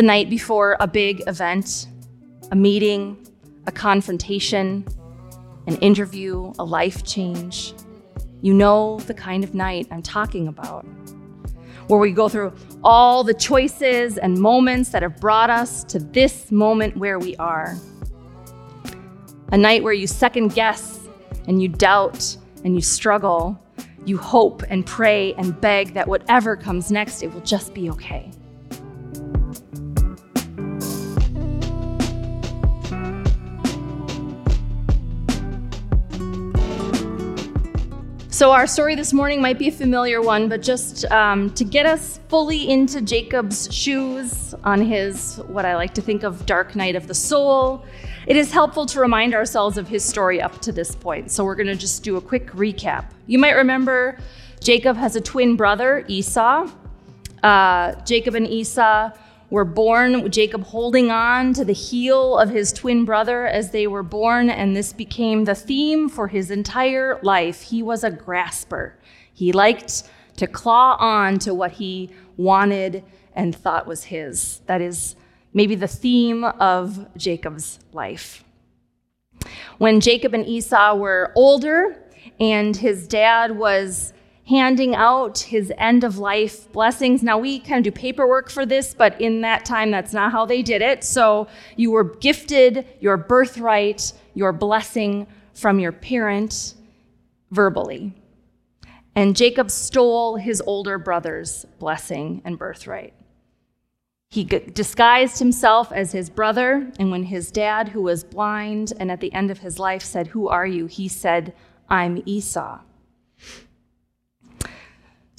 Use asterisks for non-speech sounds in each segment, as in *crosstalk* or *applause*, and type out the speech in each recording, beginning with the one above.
the night before a big event, a meeting, a confrontation, an interview, a life change. You know the kind of night I'm talking about, where we go through all the choices and moments that have brought us to this moment where we are. A night where you second guess and you doubt and you struggle. You hope and pray and beg that whatever comes next, it will just be okay. So, our story this morning might be a familiar one, but just um, to get us fully into Jacob's shoes on his, what I like to think of, dark night of the soul, it is helpful to remind ourselves of his story up to this point. So, we're going to just do a quick recap. You might remember Jacob has a twin brother, Esau. Uh, Jacob and Esau were born, Jacob holding on to the heel of his twin brother as they were born, and this became the theme for his entire life. He was a grasper. He liked to claw on to what he wanted and thought was his. That is maybe the theme of Jacob's life. When Jacob and Esau were older and his dad was handing out his end of life blessings. Now, we kind of do paperwork for this, but in that time, that's not how they did it. So, you were gifted your birthright, your blessing from your parent verbally. And Jacob stole his older brother's blessing and birthright. He disguised himself as his brother, and when his dad, who was blind and at the end of his life, said, Who are you? he said, I'm Esau.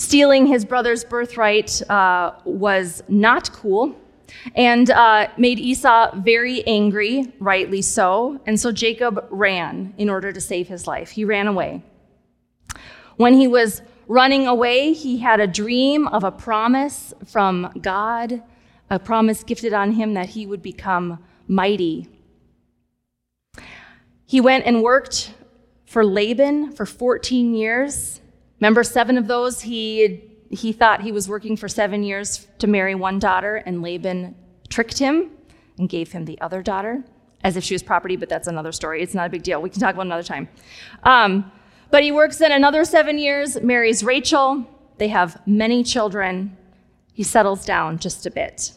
Stealing his brother's birthright uh, was not cool and uh, made Esau very angry, rightly so. And so Jacob ran in order to save his life. He ran away. When he was running away, he had a dream of a promise from God, a promise gifted on him that he would become mighty. He went and worked for Laban for 14 years. Remember, seven of those, he, he thought he was working for seven years to marry one daughter, and Laban tricked him and gave him the other daughter as if she was property, but that's another story. It's not a big deal. We can talk about another time. Um, but he works in another seven years, marries Rachel. They have many children. He settles down just a bit.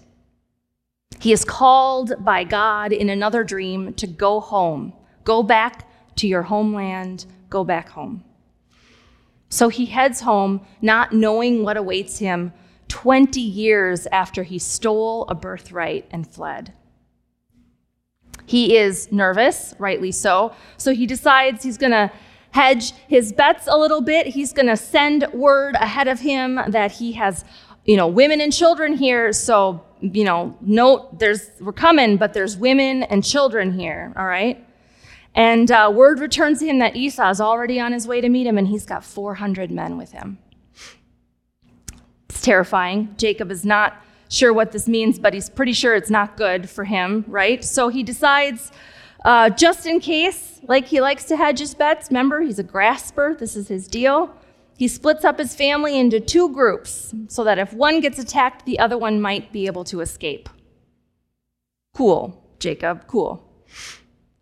He is called by God in another dream to go home. Go back to your homeland. Go back home. So he heads home, not knowing what awaits him 20 years after he stole a birthright and fled. He is nervous, rightly so. So he decides he's going to hedge his bets a little bit. He's going to send word ahead of him that he has, you know, women and children here. So, you know, note there's we're coming, but there's women and children here, all right? And uh, word returns to him that Esau is already on his way to meet him, and he's got 400 men with him. It's terrifying. Jacob is not sure what this means, but he's pretty sure it's not good for him, right? So he decides, uh, just in case, like he likes to hedge his bets, remember, he's a grasper, this is his deal. He splits up his family into two groups so that if one gets attacked, the other one might be able to escape. Cool, Jacob, cool.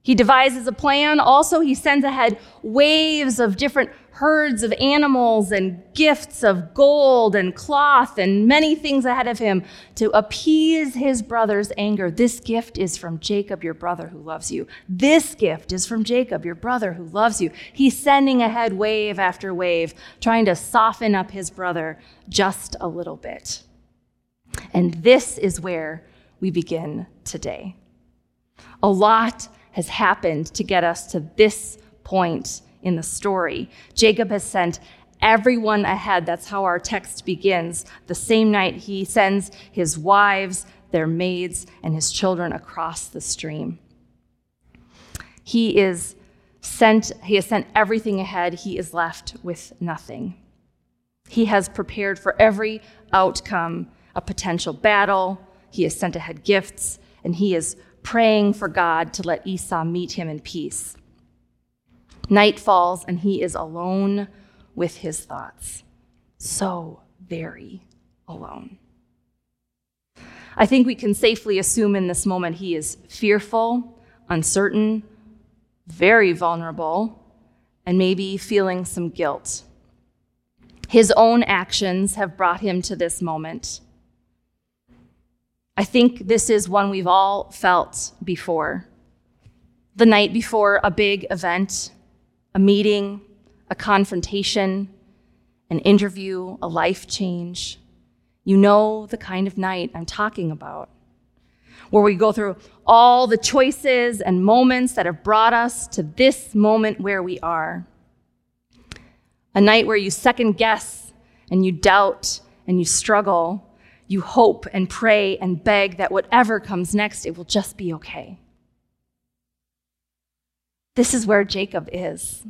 He devises a plan. Also, he sends ahead waves of different herds of animals and gifts of gold and cloth and many things ahead of him to appease his brother's anger. This gift is from Jacob, your brother who loves you. This gift is from Jacob, your brother who loves you. He's sending ahead wave after wave, trying to soften up his brother just a little bit. And this is where we begin today. A lot has happened to get us to this point in the story. Jacob has sent everyone ahead. That's how our text begins. The same night, he sends his wives, their maids, and his children across the stream. He is sent, he has sent everything ahead. He is left with nothing. He has prepared for every outcome, a potential battle. He has sent ahead gifts, and he is praying for God to let Esau meet him in peace. Night falls, and he is alone with his thoughts. So very alone. I think we can safely assume in this moment he is fearful, uncertain, very vulnerable, and maybe feeling some guilt. His own actions have brought him to this moment. I think this is one we've all felt before. The night before a big event, a meeting, a confrontation, an interview, a life change. You know the kind of night I'm talking about, where we go through all the choices and moments that have brought us to this moment where we are. A night where you second guess and you doubt and you struggle. You hope and pray and beg that whatever comes next, it will just be okay. This is where Jacob is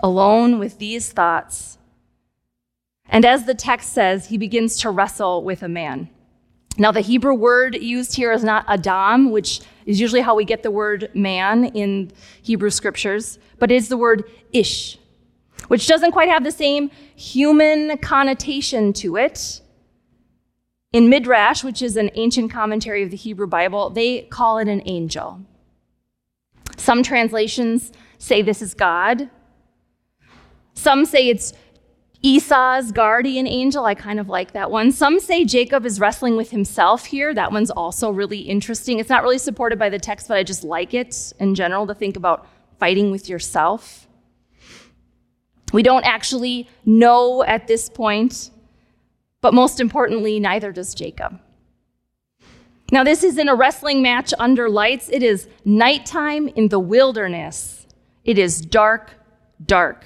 alone with these thoughts. And as the text says, he begins to wrestle with a man. Now, the Hebrew word used here is not Adam, which is usually how we get the word man in Hebrew scriptures, but it is the word ish, which doesn't quite have the same human connotation to it. In Midrash, which is an ancient commentary of the Hebrew Bible, they call it an angel. Some translations say this is God. Some say it's Esau's guardian angel. I kind of like that one. Some say Jacob is wrestling with himself here. That one's also really interesting. It's not really supported by the text, but I just like it in general to think about fighting with yourself. We don't actually know at this point, but most importantly, neither does Jacob. Now, this isn't a wrestling match under lights. It is nighttime in the wilderness. It is dark, dark.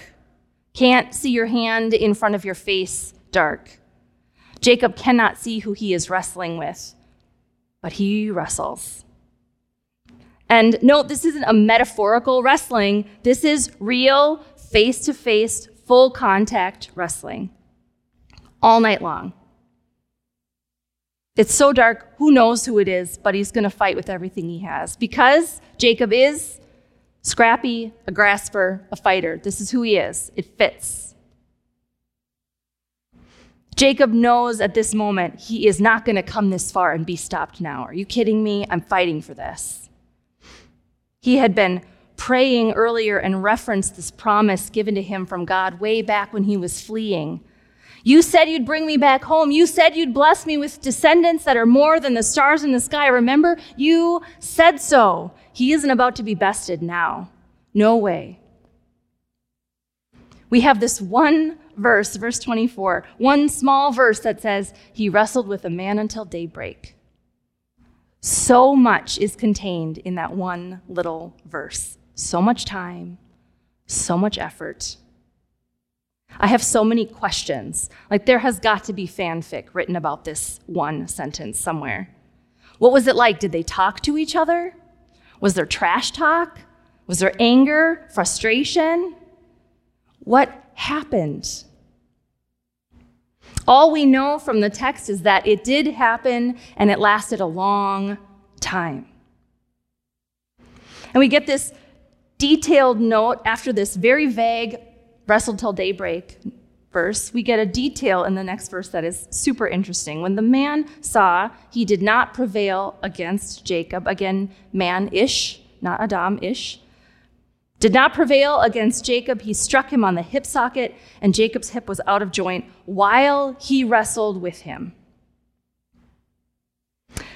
Can't see your hand in front of your face, dark. Jacob cannot see who he is wrestling with, but he wrestles. And note, this isn't a metaphorical wrestling. This is real, face to face, full contact wrestling all night long. It's so dark, who knows who it is, but he's going to fight with everything he has because Jacob is Scrappy, a grasper, a fighter. This is who he is. It fits. Jacob knows at this moment he is not going to come this far and be stopped now. Are you kidding me? I'm fighting for this. He had been praying earlier and referenced this promise given to him from God way back when he was fleeing. You said you'd bring me back home. You said you'd bless me with descendants that are more than the stars in the sky. Remember, you said so. He isn't about to be bested now. No way. We have this one verse, verse 24, one small verse that says, He wrestled with a man until daybreak. So much is contained in that one little verse. So much time, so much effort. I have so many questions. Like, there has got to be fanfic written about this one sentence somewhere. What was it like? Did they talk to each other? Was there trash talk? Was there anger, frustration? What happened? All we know from the text is that it did happen and it lasted a long time. And we get this detailed note after this very vague wrestle till daybreak verse, we get a detail in the next verse that is super interesting. When the man saw he did not prevail against Jacob, again, man ish, not Adam ish, did not prevail against Jacob, he struck him on the hip socket, and Jacob's hip was out of joint while he wrestled with him.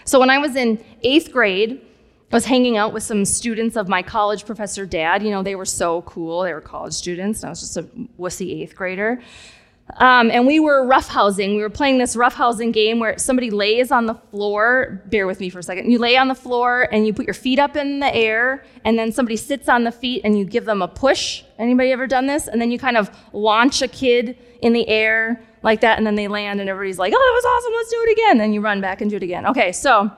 So when I was in eighth grade, I was hanging out with some students of my college professor dad. You know, they were so cool. They were college students. I was just a wussy eighth grader. Um, and we were roughhousing. We were playing this roughhousing game where somebody lays on the floor. Bear with me for a second. You lay on the floor and you put your feet up in the air, and then somebody sits on the feet and you give them a push. Anybody ever done this? And then you kind of launch a kid in the air like that, and then they land, and everybody's like, "Oh, that was awesome! Let's do it again." And then you run back and do it again. Okay, so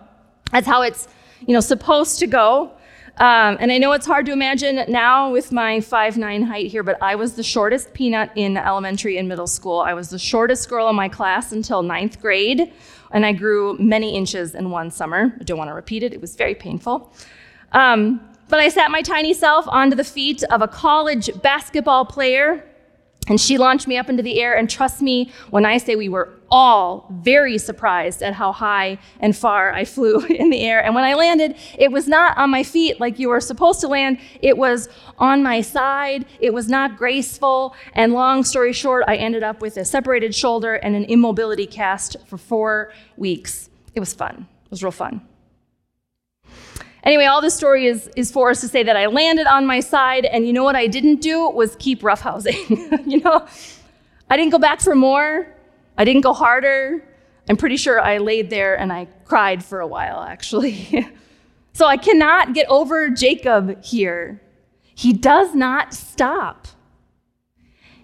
that's how it's you know, supposed to go. Um, and I know it's hard to imagine now with my five nine height here, but I was the shortest peanut in elementary and middle school. I was the shortest girl in my class until ninth grade, and I grew many inches in one summer. I don't want to repeat it, it was very painful. Um, but I sat my tiny self onto the feet of a college basketball player And she launched me up into the air. And trust me when I say we were all very surprised at how high and far I flew *laughs* in the air. And when I landed, it was not on my feet like you were supposed to land, it was on my side. It was not graceful. And long story short, I ended up with a separated shoulder and an immobility cast for four weeks. It was fun, it was real fun. Anyway, all this story is, is for us to say that I landed on my side, and you know what I didn't do was keep roughhousing. *laughs* you know, I didn't go back for more. I didn't go harder. I'm pretty sure I laid there and I cried for a while, actually. *laughs* so I cannot get over Jacob here. He does not stop.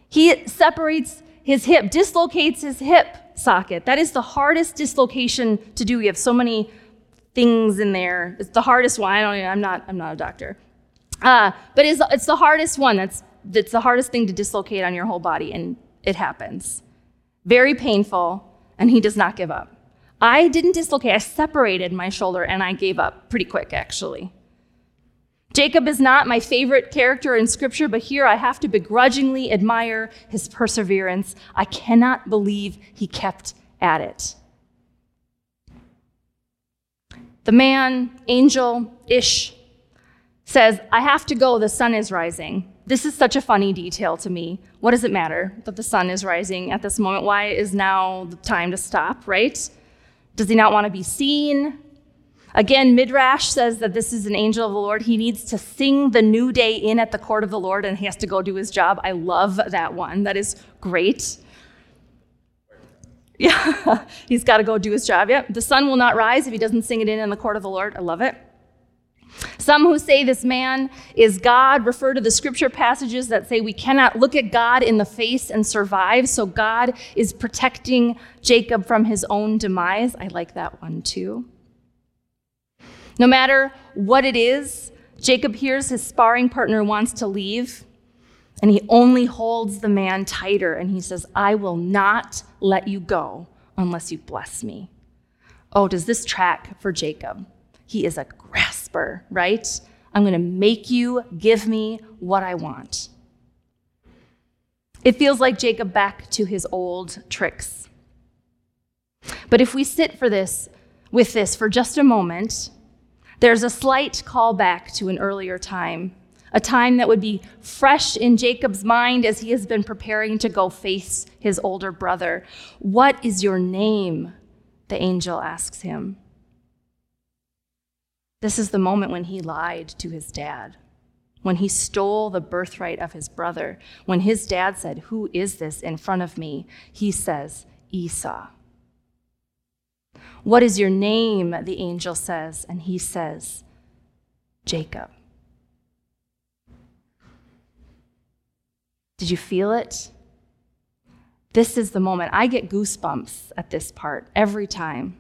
He separates his hip, dislocates his hip socket. That is the hardest dislocation to do. We have so many things in there. It's the hardest one. I don't. I'm not. I'm not a doctor. Uh, but it's, it's the hardest one. That's that's the hardest thing to dislocate on your whole body, and it happens. Very painful, and he does not give up. I didn't dislocate. I separated my shoulder, and I gave up pretty quick, actually. Jacob is not my favorite character in Scripture, but here I have to begrudgingly admire his perseverance. I cannot believe he kept at it. The man, angel ish, says, I have to go, the sun is rising. This is such a funny detail to me. What does it matter that the sun is rising at this moment? Why is now the time to stop, right? Does he not want to be seen? Again, Midrash says that this is an angel of the Lord. He needs to sing the new day in at the court of the Lord and he has to go do his job. I love that one. That is great. Yeah, *laughs* he's got to go do his job. Yep. The sun will not rise if he doesn't sing it in in the court of the Lord. I love it. Some who say this man is God refer to the scripture passages that say we cannot look at God in the face and survive. So God is protecting Jacob from his own demise. I like that one too. No matter what it is, Jacob hears his sparring partner wants to leave. And he only holds the man tighter and he says, I will not let you go unless you bless me. Oh, does this track for Jacob? He is a grasper, right? I'm going to make you give me what I want. It feels like Jacob back to his old tricks. But if we sit for this with this for just a moment, there's a slight callback to an earlier time a time that would be fresh in Jacob's mind as he has been preparing to go face his older brother. What is your name? The angel asks him. This is the moment when he lied to his dad, when he stole the birthright of his brother. When his dad said, Who is this in front of me? He says, Esau. What is your name? The angel says, and he says, Jacob. Did you feel it? This is the moment. I get goosebumps at this part every time.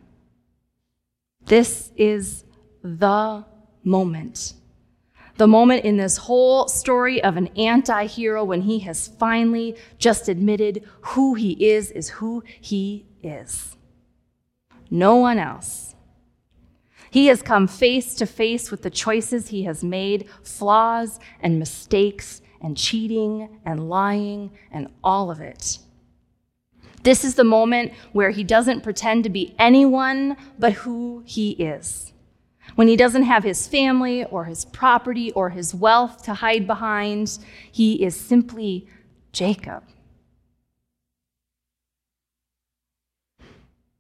This is the moment. The moment in this whole story of an anti hero when he has finally just admitted who he is is who he is. No one else. He has come face to face with the choices he has made, flaws and mistakes and cheating and lying and all of it. This is the moment where he doesn't pretend to be anyone but who he is. When he doesn't have his family or his property or his wealth to hide behind, he is simply Jacob.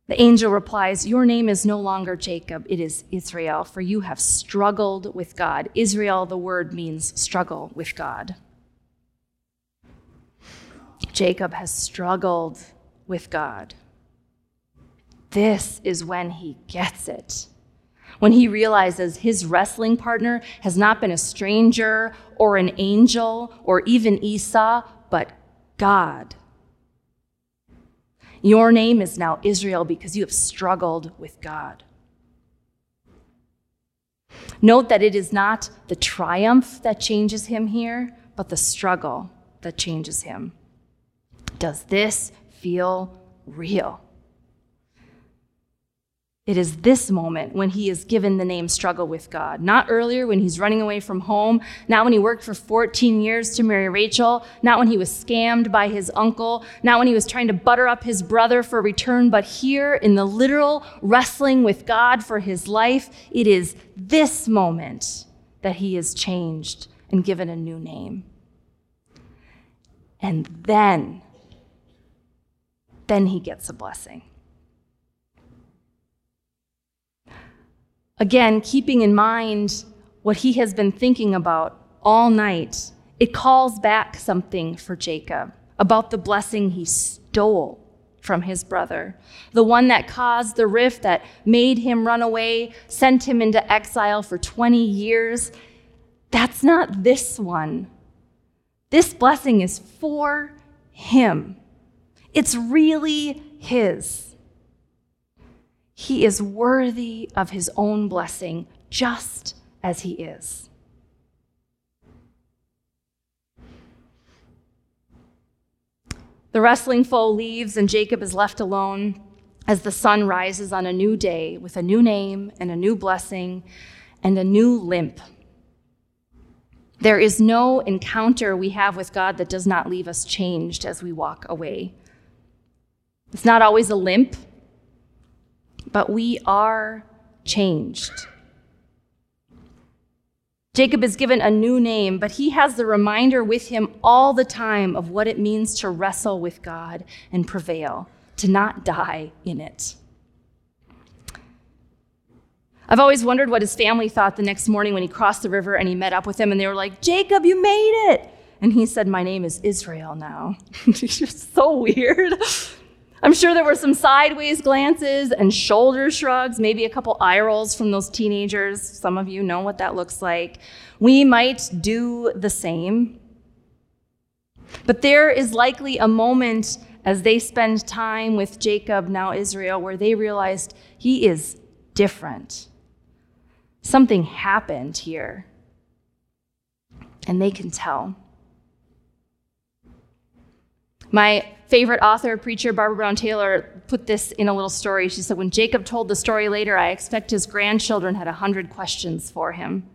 The angel replies, Your name is no longer Jacob, it is Israel, for you have struggled with God. Israel, the word means struggle with God. Jacob has struggled with God. This is when he gets it. When he realizes his wrestling partner has not been a stranger or an angel or even Esau, but God. Your name is now Israel because you have struggled with God. Note that it is not the triumph that changes him here, but the struggle that changes him. Does this feel real? It is this moment when he is given the name struggle with God. Not earlier when he's running away from home, not when he worked for 14 years to marry Rachel, not when he was scammed by his uncle, not when he was trying to butter up his brother for return, but here in the literal wrestling with God for his life, it is this moment that he is changed and given a new name. And then, then he gets a blessing. Again, keeping in mind what he has been thinking about all night, it calls back something for Jacob about the blessing he stole from his brother, the one that caused the rift that made him run away, sent him into exile for 20 years. That's not this one. This blessing is for him. It's really his. He is worthy of his own blessing just as he is. The wrestling foe leaves, and Jacob is left alone as the sun rises on a new day with a new name and a new blessing and a new limp. There is no encounter we have with God that does not leave us changed as we walk away. It's not always a limp, but we are changed. Jacob is given a new name, but he has the reminder with him all the time of what it means to wrestle with God and prevail, to not die in it. I've always wondered what his family thought the next morning when he crossed the river and he met up with them, and they were like, Jacob, you made it. And he said, My name is Israel now. *laughs* it's just so weird. I'm sure there were some sideways glances and shoulder shrugs, maybe a couple eye rolls from those teenagers. Some of you know what that looks like. We might do the same. But there is likely a moment as they spend time with Jacob, now Israel, where they realized he is different. Something happened here. And they can tell. My favorite author, preacher, Barbara Brown Taylor, put this in a little story. She said, When Jacob told the story later, I expect his grandchildren had a hundred questions for him.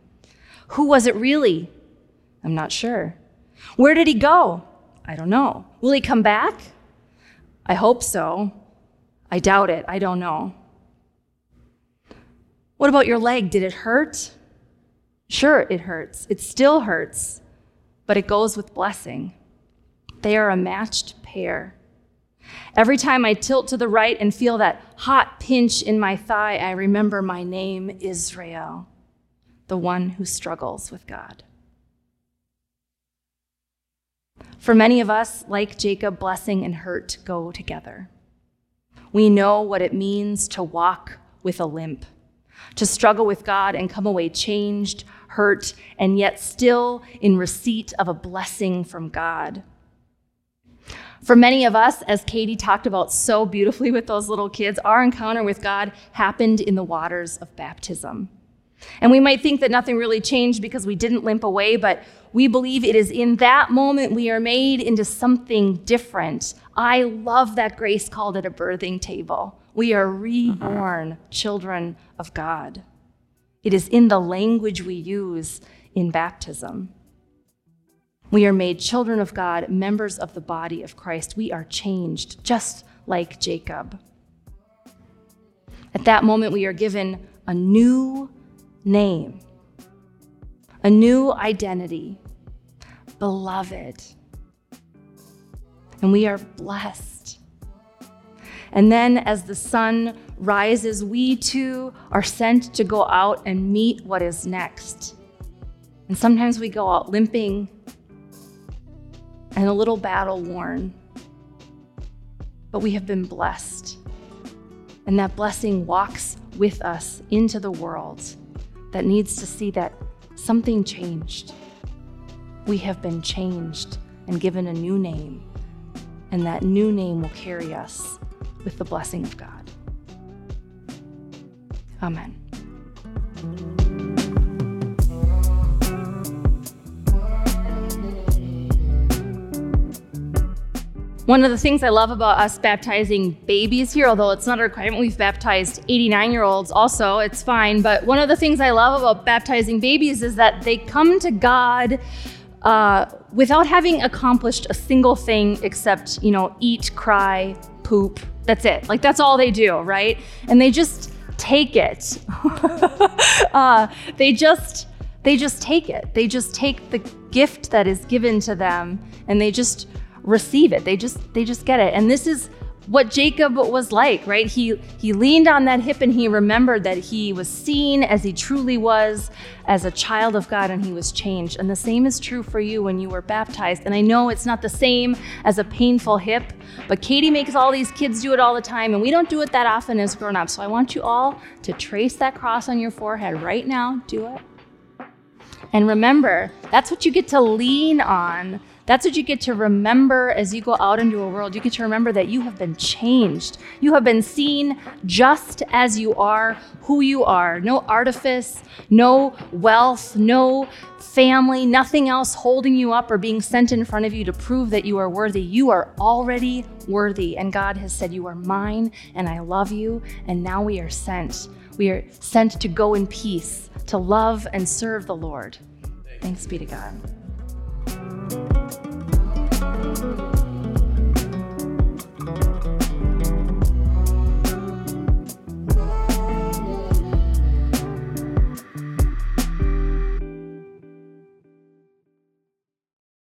Who was it really? I'm not sure. Where did he go? I don't know. Will he come back? I hope so. I doubt it. I don't know. What about your leg? Did it hurt? Sure, it hurts. It still hurts, but it goes with blessing. They are a matched pair. Every time I tilt to the right and feel that hot pinch in my thigh, I remember my name, Israel, the one who struggles with God. For many of us, like Jacob, blessing and hurt go together. We know what it means to walk with a limp, to struggle with God and come away changed, hurt, and yet still in receipt of a blessing from God. For many of us, as Katie talked about so beautifully with those little kids, our encounter with God happened in the waters of baptism. And we might think that nothing really changed because we didn't limp away, but we believe it is in that moment we are made into something different. I love that Grace called it a birthing table. We are reborn children of God. It is in the language we use in baptism. We are made children of God, members of the body of Christ. We are changed, just like Jacob. At that moment, we are given a new name, a new identity, beloved. And we are blessed. And then, as the sun rises, we too are sent to go out and meet what is next. And sometimes we go out limping and a little battle worn. But we have been blessed. And that blessing walks with us into the world that needs to see that something changed. We have been changed and given a new name, and that new name will carry us with the blessing of God. Amen. One of the things I love about us baptizing babies here, although it's not a requirement, we've baptized 89 year olds also, it's fine. But one of the things I love about baptizing babies is that they come to God uh, without having accomplished a single thing except, you know, eat, cry, poop. That's it. Like, that's all they do, right? And they just take it. *laughs* uh, they just. They just take it. They just take the gift that is given to them and they just receive it. They just they just get it. And this is what Jacob was like, right? He he leaned on that hip and he remembered that he was seen as he truly was as a child of God and he was changed. And the same is true for you when you were baptized. And I know it's not the same as a painful hip, but Katie makes all these kids do it all the time and we don't do it that often as grown-ups. So I want you all to trace that cross on your forehead right now. Do it. And remember, that's what you get to lean on that's what you get to remember as you go out into a world. You get to remember that you have been changed. You have been seen just as you are, who you are. No artifice, no wealth, no family, nothing else holding you up or being sent in front of you to prove that you are worthy. You are already worthy. And God has said, You are mine and I love you. And now we are sent. We are sent to go in peace, to love and serve the Lord. Thanks be to God thank you